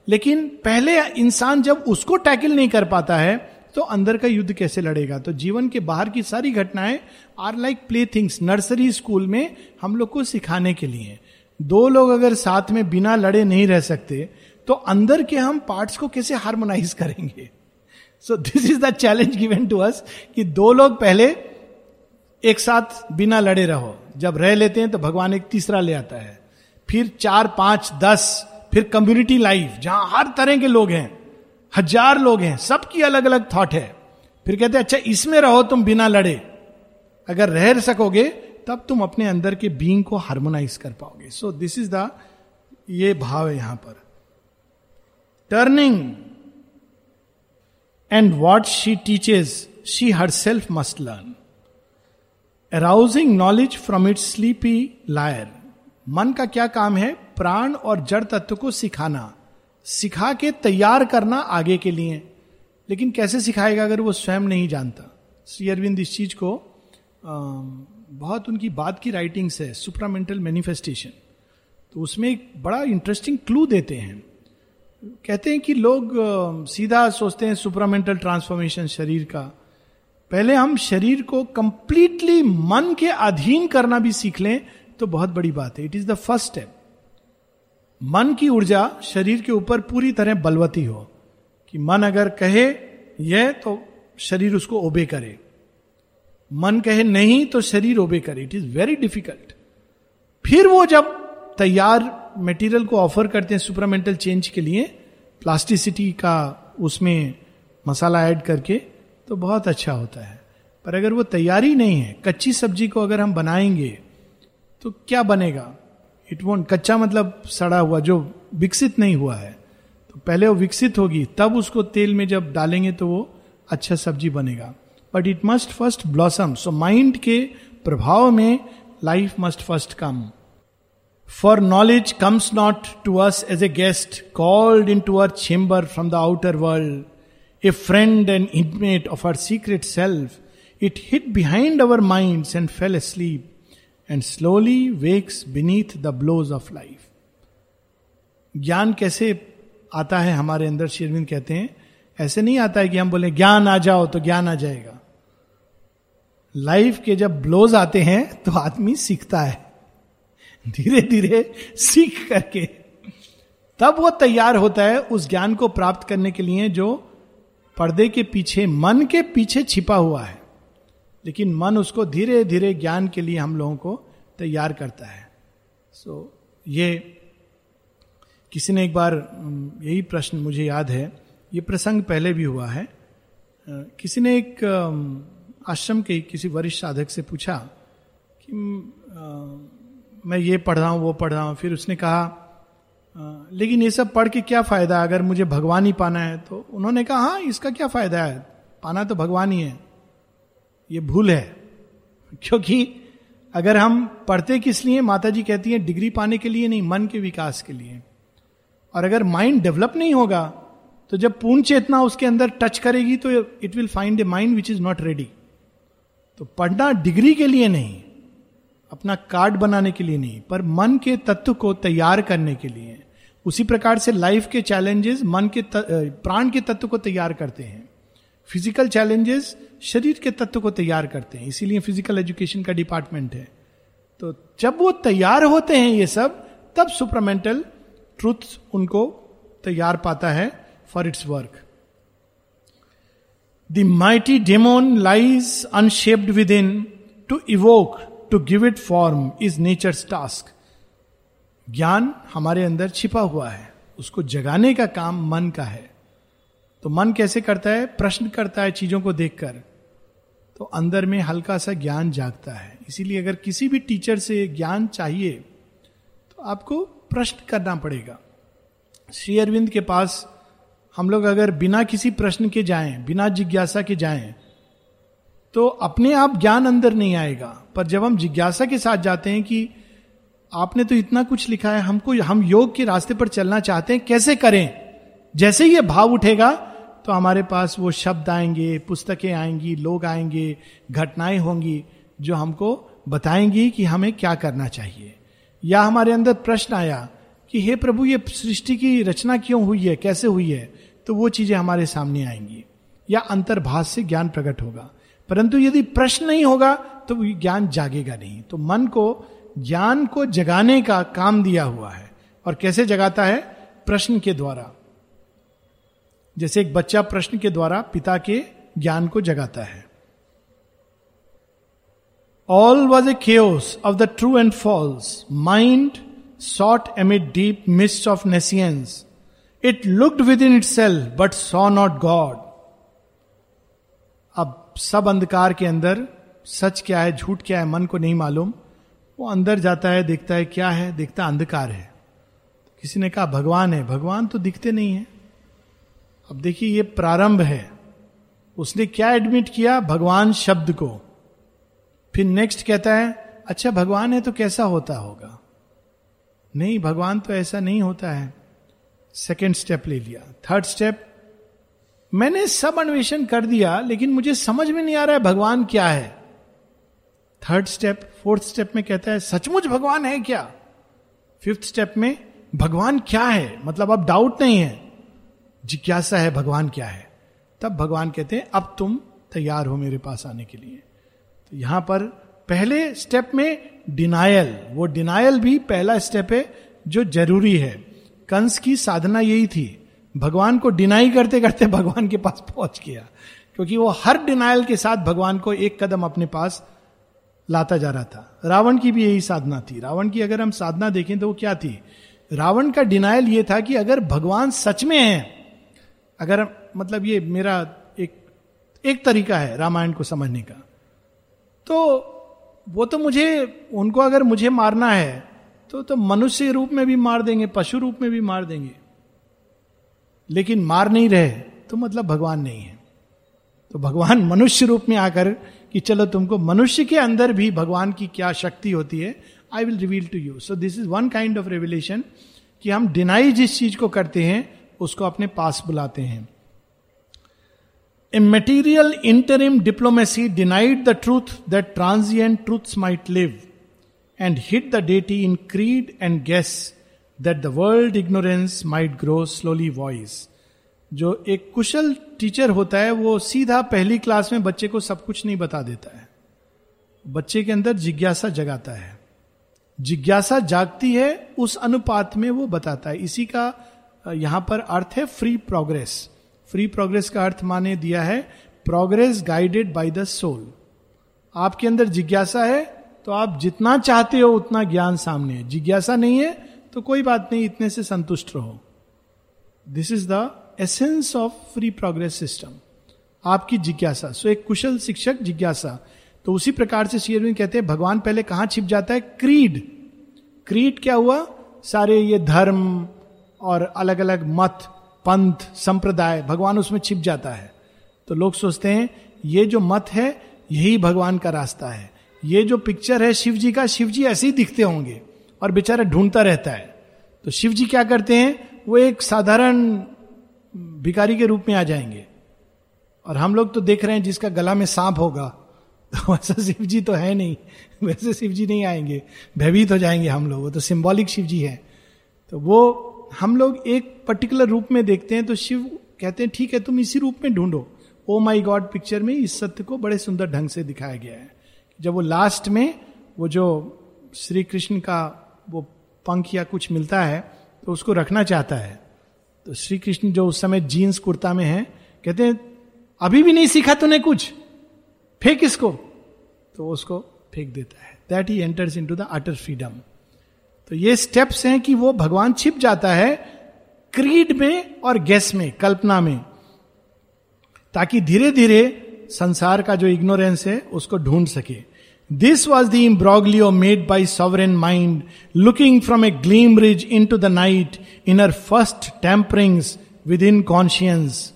लेकिन पहले इंसान जब उसको टैकल नहीं कर पाता है तो अंदर का युद्ध कैसे लड़ेगा? तो जीवन के बाहर की सारी घटनाएँ are like play things nursery school में हम लोग को सिखाने के लिए। दो लोग अगर साथ में बिना लड़े नहीं रह सकते तो अंदर के हम पार्ट्स को कैसे हार्मोनाइज करेंगे? So this is the challenge given to us कि दो लोग पहले एक साथ बिना लड़े रहो। जब रह लेते हैं तो भगवान एक तीसरा ले आता है। फिर चार, पाँच, दस, फिर कम्युनिटी लाइफ जहाँ हर तरह के लोग हैं। हज़ार लोग हैं। सबकी अलग अलग थॉट है। फिर कहते हैं अच्छा इसमें रहो, तुम बिना लड़े। अगर रह सकोगे, तब तुम अपने अंदर के बींग को हार्मोनाइज कर पाओगे। सो दिस इज़ द ये भाव है यहाँ पर। Turning and what she teaches she herself must learn arousing knowledge from its sleepy lair मन का क्या काम है? प्राण और जड़ तत्व को सिखाना। सिखा के तैयार करना आगे के लिए। लेकिन कैसे सिखाएगा अगर वो स्वयं नहीं जानता? श्री अरविंद इस चीज़ को बहुत उनकी बात की राइटिंग्स है सुप्रामेंटल मैनिफेस्टेशन तो उसमें एक बड़ा इंटरेस्टिंग क्लू देते हैं। कहते हैं कि लोग सीधा सोचते हैं सुप्रामेंटल ट्रांसफॉर्मेशन शरीर का। पहले हम शरीर को कंप्लीटली मन के अधीन करना भी सीख लें तो बहुत बड़ी बात है। It is the first step मन की ऊर्जा शरीर के ऊपर पूरी तरह बलवती हो, कि मन अगर कहे यह तो शरीर उसको ओबे करे। मन कहे नहीं तो शरीर ओबे करे। इट इज़ वेरी डिफ़िकल्ट फिर वो जब तैयार मटेरियल को ऑफ़र करते हैं सुपरामेंटल चेंज के लिए प्लास्टिसिटी का उसमें मसाला ऐड करके तो बहुत अच्छा होता है। पर अगर वो तैयारी नहीं है, कच्ची सब्ज़ी को अगर हम बनाएँगे तो क्या बनेगा? इट वोंट कच्चा मतलब सड़ा हुआ, जो विकसित नहीं हुआ है। तो पहले वो विकसित होगी, तब उसको तेल में जब डालेंगे तो वो अच्छा सब्ज़ी बनेगा। But it must first blossom so mind के प्रभाव में life must first come for knowledge comes not to us as a guest called into our chamber from the outer world friend and intimate of our secret self it hid behind our mind and fell asleep and slowly wakes beneath the blows of life ज्ञान कैसे आता है हमारे अंदर शेरविंद कहते हैं, ऐसे नहीं आता है कि हम बोले, ज्ञान आ जाओ तो ज्ञान आ जाएगा. लाइफ के जब ब्लोज आते हैं तो आदमी सीखता है। धीरे धीरे सीख करके। तब वो तैयार होता है उस ज्ञान को प्राप्त करने के लिए जो पर्दे के पीछे मन के पीछे छिपा हुआ है। लेकिन मन उसको धीरे धीरे ज्ञान के लिए हम लोगों को तैयार करता है। सो so, ये किसी ने एक बार यही प्रश्न मुझे याद है। ये प्रसंग पहले भी हुआ है। किसी ने एक आश्रम के किसी वरिष्ठ साधक से पूछा कि मैं ये पढ़ रहा हूँ वो पढ़ रहा हूँ। फिर उसने कहा लेकिन ये सब पढ़ के क्या फ़ायदा? अगर मुझे भगवान ही पाना है तो उन्होंने कहा हाँ इसका क्या फ़ायदा है? पाना तो भगवान ही है। ये भूल है। क्योंकि अगर हम पढ़ते किस लिए माता जी कहती हैं, डिग्री पाने के लिए नहीं, मन के विकास के लिए। और अगर माइंड डेवलप नहीं होगा तो जब पूर्ण चेतना उसके अंदर टच करेगी तो it will find a mind which is not ready तो पढ़ना डिग्री के लिए नहीं, अपना कार्ड बनाने के लिए नहीं, पर मन के तत्व को तैयार करने के लिए। उसी प्रकार से लाइफ के चैलेंजेस मन के प्राण के तत्व को तैयार करते हैं। फ़िज़िकल चैलेंजेस शरीर के तत्व को तैयार करते हैं। इसीलिए फ़िज़िकल एजुकेशन का डिपार्टमेंट है। तो जब वो तैयार होते हैं ये सब, तब सुपरमेंटल ट्रूथ उनको तैयार पाता है for its work the mighty demon lies unshaped within to evoke to give it form is nature task ज्ञान हमारे अंदर छिपा हुआ है, उसको जगाने का काम मन का है। तो मन कैसे करता है? प्रश्न करता है चीज़ों को देखकर। तो अंदर में हल्का सा ज्ञान जागता है। इसीलिए अगर किसी भी टीचर से ज्ञान चाहिए तो आपको प्रश्न करना पड़ेगा। श्री अरविंद के पास हम लोग अगर बिना किसी प्रश्न के जाएँ, बिना जिज्ञासा के जाएँ तो अपने आप ज्ञान अंदर नहीं आएगा। पर जब हम जिज्ञासा के साथ जाते हैं कि आपने तो इतना कुछ लिखा है, हमको, हम योग के रास्ते पर चलना चाहते हैं, कैसे करें? जैसे ये भाव उठेगा तो हमारे पास वो शब्द आएँगे, पुस्तकें आएँगी, लोग आएँगे, घटनाएँ होंगी, जो हमको बताएँगी कि हमें क्या करना चाहिए। या हमारे अंदर प्रश्न आया कि, हे प्रभु, ये सृष्टि की रचना क्यों हुई है? कैसे हुई है? तो वो चीज़ें हमारे सामने आएँगी। या अंतर्भाष से ज्ञान प्रकट होगा। परंतु यदि प्रश्न नहीं होगा तो ज्ञान जागेगा नहीं। तो मन को ज्ञान को जगाने का काम दिया हुआ है। और कैसे जगाता है? प्रश्न के द्वारा। जैसे एक बच्चा प्रश्न के द्वारा पिता के ज्ञान को जगाता है। All was a case of the true and false mind sought amid deep mist of nescience it looked within itself but saw not God अब सब अंधकार के अंदर सच क्या है, झूठ क्या है, मन को नहीं मालूम। वो अंदर जाता है, देखता है क्या है, देखता अंधकार है। किसी ने कहा, भगवान है। भगवान तो दिखते नहीं है। अब देखिए, ये प्रारंभ है। उसने क्या एडमिट किया? भगवान शब्द को। फिर नेक्स्ट कहता है अच्छा भगवान है तो कैसा होता होगा? नहीं, भगवान तो ऐसा नहीं होता है। सेकेंड स्टेप ले लिया। थर्ड स्टेप मैंने सब अन्वेषण कर दिया, लेकिन मुझे समझ में नहीं आ रहा है भगवान क्या है। थर्ड स्टेप फोर्थ स्टेप में कहता है, सचमुच भगवान है क्या? फिफ्थ स्टेप में, भगवान क्या है? मतलब अब डाउट नहीं है। जिज्ञासा है, भगवान क्या है? तब भगवान कहते हैं, अब तुम तैयार हो मेरे पास आने के लिए। तो यहाँ पर पहले स्टेप में डिनायल वो डिनायल भी पहला स्टेप है जो ज़रूरी है। कंस की साधना यही थी। भगवान को डिनाई करते करते भगवान के पास पहुँच गया। क्योंकि वो हर डिनायल के साथ भगवान को एक कदम अपने पास लाता जा रहा था। रावण की भी यही साधना थी। रावण की अगर हम साधना देखें तो वो क्या थी? रावण का डिनायल ये था कि अगर भगवान सच में है, अगर मतलब ये मेरा एक एक तरीका है रामायण को समझने का। तो वो तो मुझे, उनको अगर मुझे मारना है तो तो मनुष्य रूप में भी मार देंगे, पशु रूप में भी मार देंगे। लेकिन मार नहीं रहे तो मतलब भगवान नहीं है। तो भगवान मनुष्य रूप में आकर कि चलो तुमको मनुष्य के अंदर भी भगवान की क्या शक्ति होती है I will reveal to you so this is one kind of revelation कि हम डिनाई जिस चीज़ को करते हैं, उसको अपने पास बुलाते हैं। A material interim diplomacy denied the truth that transient truth might live and hid the deity in creed and guess that the world ignorance might grow slowly voice जो एक कुशल टीचर होता है, वो सीधा पहली क्लास में बच्चे को सब कुछ नहीं बता देता है। बच्चे के अंदर जिज्ञासा जगाता है। जिज्ञासा जागती है, उस अनुपात में वो बताता है। इसी का यहाँ पर अर्थ है फ्री प्रोग्रेस फ्री प्रोग्रेस का अर्थ माने दिया है progress guided by the soul आपके अंदर जिज्ञासा है तो आप जितना चाहते हो, उतना ज्ञान सामने है। जिज्ञासा नहीं है तो कोई बात नहीं, इतने से संतुष्ट रहो। This is the essence of free progress system आपकी जिज्ञासा। सो एक कुशल शिक्षक जिज्ञासा। तो उसी प्रकार से शेयरविंद कहते हैं, भगवान पहले कहाँ छिप जाता है? क्रीड। क्रीड क्या हुआ? सारे ये धर्म और अलग अलग मत, पंथ, संप्रदाय, भगवान उसमें छिप जाता है। तो लोग सोचते हैं, ये जो मत है, यही भगवान का रास्ता है। ये जो पिक्चर है शिव जी का शिव जी ऐसे ही दिखते होंगे और बेचारा ढूंढता रहता है। तो शिव जी क्या करते हैं? वो एक साधारण भिकारी के रूप में आ जाएँगे। और हम लोग तो देख रहे हैं जिसका गला में सांप होगा तो वैसा शिव जी तो है नहीं, वैसे शिव जी नहीं आएँगे, भयभीत हो जाएँगे हम लोग, वो तो सिंबॉलिक शिव जी है। तो वो हम लोग एक पर्टिकुलर रूप में देखते हैं तो शिव कहते हैं, ठीक है, तुम इसी रूप में ढूंढो। ओ माई गॉड पिक्चर में इस सत्य को बड़े सुंदर ढंग से दिखाया गया है। जब वो लास्ट में वो जो श्री कृष्ण का वो पंख या कुछ मिलता है तो उसको रखना चाहता है। तो श्री कृष्ण जो उस समय जीन्स कुर्ता में है, कहते हैं, अभी भी नहीं सीखा तूने कुछ? फेंक इसको। तो उसको फेंक देता है। That he enters into the utter freedom तो ये स्टेप्स हैं कि वो भगवान छिप जाता है क्रीड में और गैस में, कल्पना में, ताकि धीरे धीरे संसार का जो इग्नोरेंस है, उसको ढूंढ सके। The imbroglio made by sovereign mind looking from a gleam ridge into the night in her first temperings with inconscience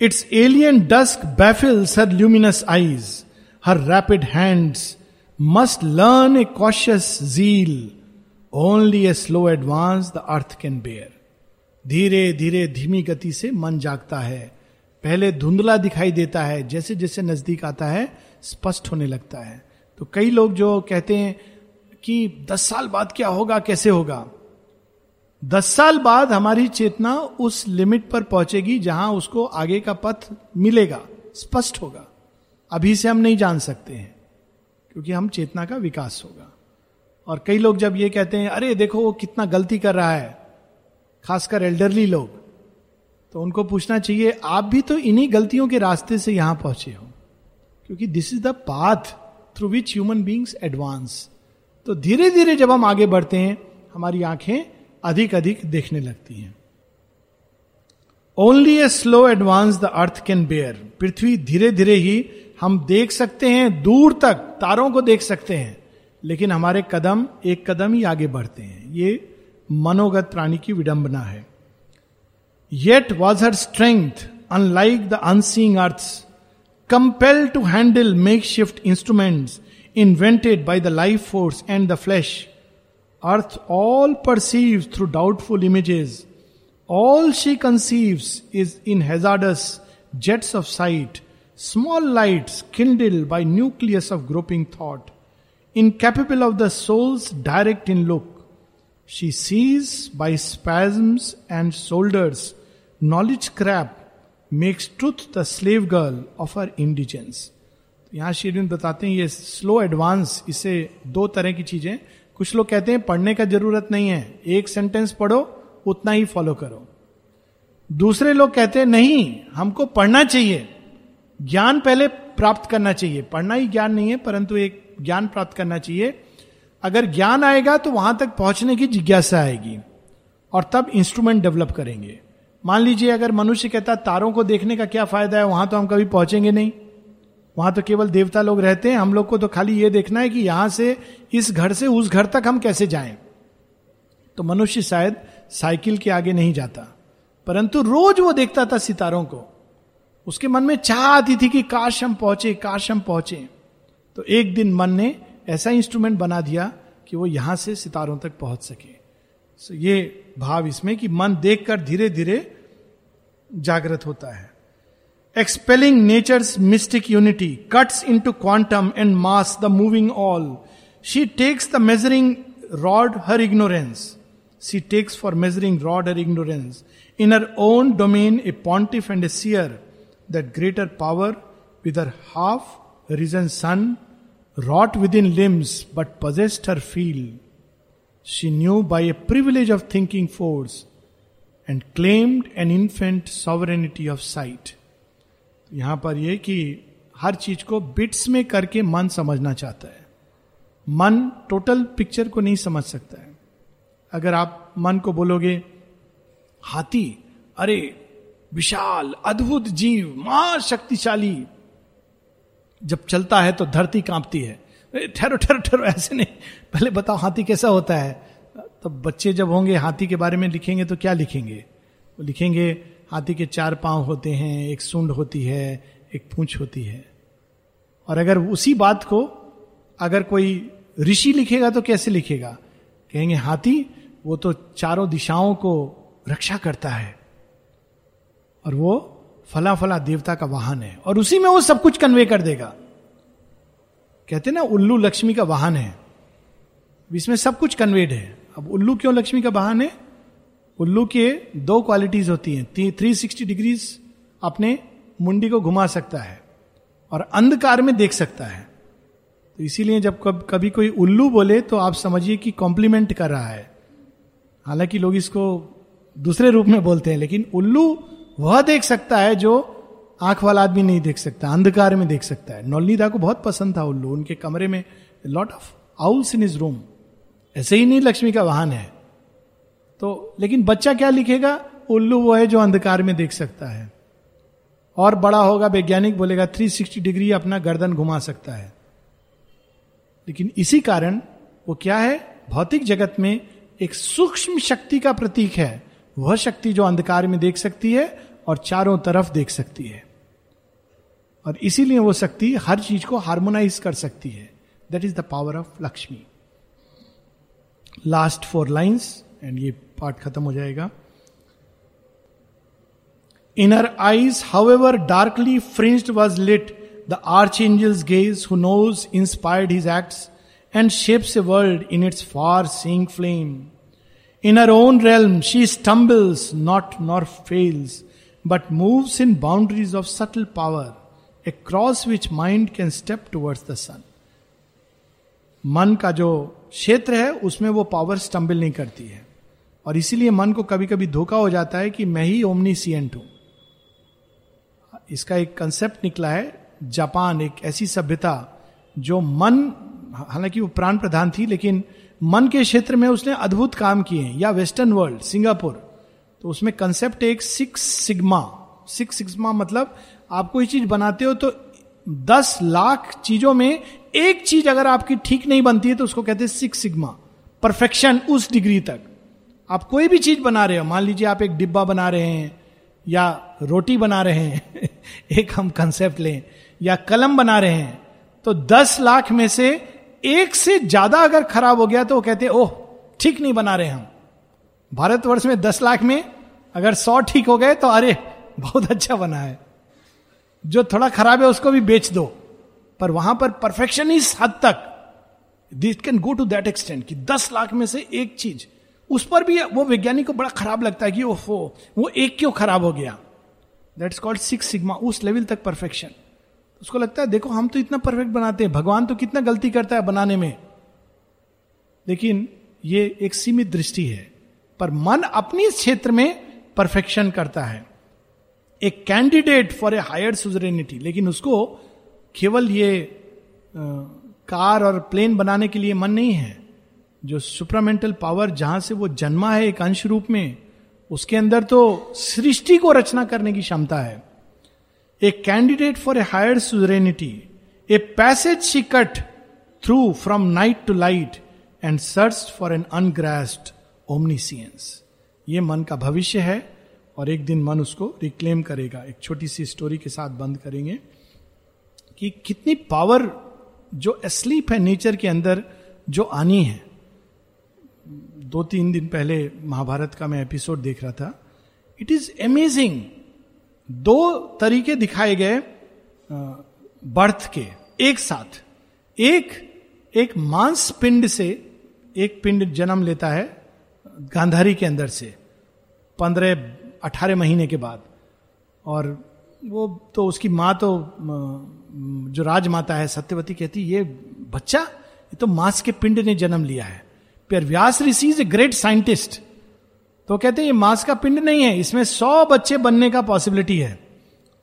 its alien dusk baffles her luminous eyes her rapid hands must learn a cautious zeal only a slow advance the earth can bear धीरे धीरे, धीमी गति से मन जागता है। पहले धुंधला दिखाई देता है जैसे जैसे नज़दीक आता है, स्पष्ट होने लगता है। तो कई लोग जो कहते हैं कि दस साल बाद क्या होगा, कैसे होगा? दस साल बाद हमारी चेतना उस लिमिट पर पहुंचेगी जहाँ उसको आगे का पथ मिलेगा, स्पष्ट होगा। अभी से हम नहीं जान सकते हैं, क्योंकि हम चेतना का विकास होगा। और कई लोग जब ये कहते हैं, अरे, देखो, वो कितना गलती कर रहा है। खासकर एल्डरली लोग। तो उनको पूछना चाहिए, आप भी तो इन्हीं गलतियों के रास्ते से यहाँ पहुँचे हो, क्योंकि this is the path through which human beings advance तो धीरे धीरे जब हम आगे बढ़ते हैं, हमारी आँखें अधिक अधिक देखने लगती हैं। Only a slow advance the earth can bear पृथ्वी धीरे धीरे ही हम देख सकते हैं, दूर तक तारों को देख सकते हैं, लेकिन हमारे कदम, एक कदम ही आगे बढ़ते हैं। ये मनोगत प्राणी की विडंबना है। Yet was her strength unlike the unseeing earth compelled to handle makeshift instruments invented by the life force and the flesh. Earth all perceives through doubtful images. All she conceives is in hazardous jets of sight, small lights kindled by nucleus of groping thought, incapable of the soul's direct in look. She sees by spasms and shoulders knowledge crap makes truth the slave girl of her indigence यहाँ शीरिन बताते हैं, ये slow advance इसे दो तरह की चीज़ें कुछ लोग कहते हैं, पढ़ने का ज़रूरत नहीं है, एक सेंटेंस पढ़ो, उतना ही फॉलो करो। दूसरे लोग कहते हैं, नहीं, हमको पढ़ना चाहिए। ज्ञान पहले प्राप्त करना चाहिए। पढ़ना ही ज्ञान नहीं है, परंतु एक ज्ञान प्राप्त करना चाहिए। अगर ज्ञान आएगा तो वहाँ तक पहुँचने की जिज्ञासा आएगी और तब इंस्ट्रूमेंट डेवलप करेंगे। मान लीजिए अगर मनुष्य कहता तारों को देखने का क्या फ़ायदा है, वहाँ तो हम कभी पहुँचेंगे नहीं। वहाँ तो केवल देवता लोग रहते हैं, हम लोग को तो खाली ये देखना है कि यहाँ से, इस घर से, उस घर तक हम कैसे जाएँ। तो मनुष्य शायद साइकिल के आगे नहीं जाता, परंतु रोज वो देखता था सितारों को। उसके मन में चाह आती थी कि काश हम पहुँचे, काश हम पहुँचे। तो एक दिन मन ने ऐसा इंस्ट्रूमेंट बना दिया कि वो यहाँ से सितारों तक पहुँच सके। So ये भाव इसमें कि मन देखकर धीरे धीरे जागृत होता है। Expelling nature's mystic unity cuts into quantum and mass the moving all she takes the measuring rod her ignorance she takes for measuring rod her ignorance in her own domain a pontiff and a seer that greater power with her half reason sun wrought with in limbs but possessed her feel she knew by a privilege of thinking force and claimed an infant sovereignty of sight. यहाँ पर यह कि हर चीज़ को bits में करके मन समझना चाहता है। मन टोटल पिक्चर को नहीं समझ सकता है। अगर आप मन को बोलोगे, हाथी, अरे, विशाल, अद्भुत जीव, महाशक्तिशाली। जब चलता है तो धरती कांपती है। ठहरो ठहरो ठहरो, ऐसे नहीं। पहले बताओ हाथी कैसा होता है? तो बच्चे जब होंगे, हाथी के बारे में लिखेंगे तो क्या लिखेंगे? वो लिखेंगे, हाथी के चार पाँव होते हैं, एक सुंड होती है, एक पूंछ होती है। और अगर उसी बात को, अगर कोई ऋषि लिखेगा तो कैसे लिखेगा? कहेंगे, हाथी, वो तो चारों दिशाओं को रक्षा करता है, और वो फला फला देवता का वाहन है, और उसी में वो सब कुछ कन्वे कर देगा। कहते ना, उल्लू लक्ष्मी का वाहन है, इसमें सब कुछ कन्वेड है। अब उल्लू क्यों लक्ष्मी का वाहन है? उल्लू के दो क्वालिटीज होती हैं। थ्री सिक्सटी डिग्रीज अपने मुंडी को घुमा सकता है और अंधकार में देख सकता है। तो इसीलिए जब कब, कभी कोई उल्लू बोले तो आप समझिए कि कॉम्प्लीमेंट कर रहा है। हालाँकि लोग इसको दूसरे रूप में बोलते हैं लेकिन उल्लू वह देख सकता है जो आँख वाला आदमी नहीं देख सकता अंधकार में देख सकता है। नौलनीदा को बहुत पसंद था उल्लू। उनके कमरे में lot of owls in his room ऐसे ही नहीं लक्ष्मी का वाहन है। तो लेकिन बच्चा क्या लिखेगा? उल्लू वो है जो अंधकार में देख सकता है। और बड़ा होगा, वैज्ञानिक बोलेगा 360 डिग्री अपना गर्दन घुमा सकता है। लेकिन इसी कारण वो क्या है? भौतिक जगत में एक सूक्ष्म शक्ति का प्रतीक है। वह शक्ति जो अंधकार में देख सकती है और चारों तरफ़ देख सकती है। और इसीलिए वो शक्ति हर चीज़ को हार्मोनाइज कर सकती है। That is the power of Lakshmi last four lines and ये पार्ट खत्म हो जाएगा। In her eyes however darkly fringed was lit the archangel's gaze who knows inspired his acts and shapes a world in its far seeing flame in her own realm she stumbles not nor fails but moves in boundaries of subtle power a cross which mind can step towards the sun मन का जो क्षेत्र है, उसमें वो power stumble नहीं करती है। और इसीलिए मन को कभी कभी धोखा हो जाता है कि मैं ही ओमनी ओमनीसियंट हूँ। इसका एक कंसेप्ट निकला है, जापान, एक ऐसी सभ्यता जो मन, हालाँकि वो प्राण प्रधान थी, लेकिन मन के क्षेत्र में उसने अद्भुत काम किए हैं। या वेस्टर्न वर्ल्ड सिंगापुर तो उसमें कंसेप्ट एक सिक्स सिग्मा सिक्स सिग्मा मतलब आप कोई चीज़ बनाते हो तो दस लाख चीज़ों में एक चीज़ अगर आपकी ठीक नहीं बनती है तो उसको कहते हैं सिक्स सिग्मा, परफेक्शन उस डिग्री तक। आप कोई भी चीज़ बना रहे हो, मान लीजिए आप एक डिब्बा बना रहे हैं, या रोटी बना रहे हैं, एक हम कंसेप्ट लें, या कलम बना रहे हैं तो दस लाख में से एक से ज़्यादा अगर खराब हो गया तो वो कहते ओह, ठीक नहीं बना रहे हम। भारतवर्ष में दस लाख में अगर सौ ठीक हो गए तो अरे, बहुत अच्छा बना है। जो थोड़ा खराब है, उसको भी बेच दो। पर वहाँ पर परफेक्शन इस हद तक this can go to that extent कि दस लाख में से एक चीज़, उस पर भी वो वैज्ञानिक को बड़ा खराब लगता है कि ओफो वो एक क्यों खराब हो गया? That is called six sigma उस लेवल तक परफेक्शन उसको लगता है, देखो, हम तो इतना परफेक्ट बनाते हैं, भगवान तो कितना गलती करता है बनाने में। लेकिन ये एक सीमित दृष्टि है, पर मन अपनी क्षेत्र में परफेक्शन करता है। एक candidate for a higher suzerainty लेकिन उसको केवल ये आ, कार और प्लेन बनाने के लिए मन नहीं है। जो सुपरामेंटल पावर जहाँ से वो जन्मा है एक अंश रूप में उसके अंदर तो सृष्टि को रचना करने की क्षमता है। A candidate for a higher suzerainty a passage she cut through from night to light and search for an ungrasped omniscience ये मन का भविष्य है और एक दिन मन उसको रिक्लेम करेगा। एक छोटी सी स्टोरी के साथ बंद करेंगे। कि कितनी पावर जो एस्लीप है नेचर के अंदर जो आनी है। दो तीन दिन पहले महाभारत का मैं एपिसोड देख रहा था। इट इज़ अमेजिंग दो तरीके दिखाए गए बर्थ के, एक साथ। एक एक मांस पिंड से, एक पिंड जन्म लेता है, गांधारी के अंदर से, पंद्रह, अठारह महीने के बाद। और वो तो उसकी माँ तो जो राजमाता है, सत्यवती कहती, ये बच्चा, ये तो मांस के पिंड ने जन्म लिया है। पर Vyasa rishi is a great scientist. तो कहते हैं, ये मांस का पिंड नहीं है, इसमें सौ बच्चे बनने का पॉसिबिलिटी है।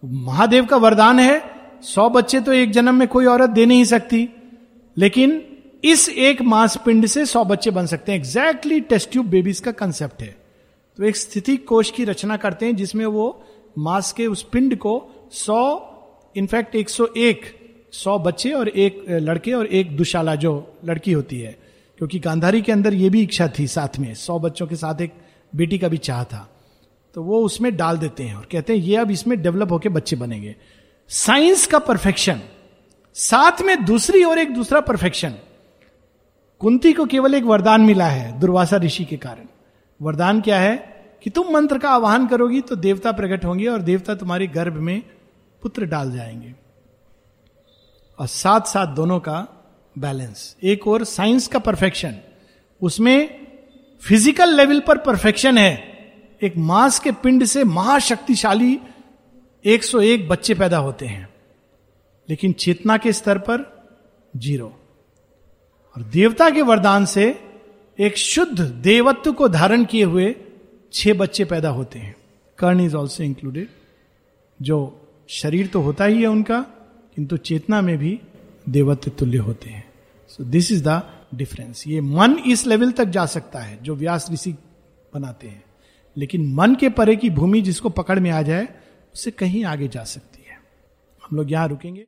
महादेव का वरदान है, सौ बच्चे तो एक जन्म में कोई औरत दे नहीं सकती, लेकिन इस एक मांस पिंड से सौ बच्चे बन सकते हैं। एग्जैक्टली टेस्ट ट्यूब बेबीज का कंसेप्ट है। तो एक स्थिति कोश की रचना करते हैं, जिसमें वो मांस के उस पिंड को सौ इनफैक्ट एक सौ एक सौ बच्चे और एक लड़के और एक दुशाला जो लड़की होती है, क्योंकि गांधारी के अंदर ये भी इच्छा थी साथ में, सौ बच्चों के साथ एक बेटी का भी चाह था। तो वो उसमें डाल देते हैं और कहते हैं, ये अब इसमें डेवलप होके बच्चे बनेंगे। साइंस का परफेक्शन, साथ में दूसरी और एक दूसरा परफेक्शन। कुंती को केवल एक वरदान मिला है, दुर्वासा ऋषि के कारण। वरदान क्या है? कि तुम मंत्र का आह्वान करोगी तो देवता प्रकट होंगे और देवता तुम्हारे गर्भ में पुत्र डाल जाएँगे। और साथ साथ दोनों का बैलेंस एक और साइंस का परफेक्शन उसमें फ़िज़िकल लेवल पर परफेक्शन है। एक मांस के पिंड से महाशक्तिशाली 101 बच्चे पैदा होते हैं। लेकिन चेतना के स्तर पर ज़ीरो। और देवता के वरदान से एक शुद्ध देवत्व को धारण किए हुए छह बच्चे पैदा होते हैं। कर्ण इज़ ऑल्सो इंक्लूडेड जो शरीर तो होता ही है उनका, किंतु चेतना में भी देवत्व तुल्य होते हैं। So this is the difference ये मन इस लेवल तक जा सकता है, जो व्यास ऋषि बनाते हैं। लेकिन मन के परे की भूमि जिसको पकड़ में आ जाए, उसे कहीं आगे जा सकती है। हम लोग यहाँ रुकेंगे।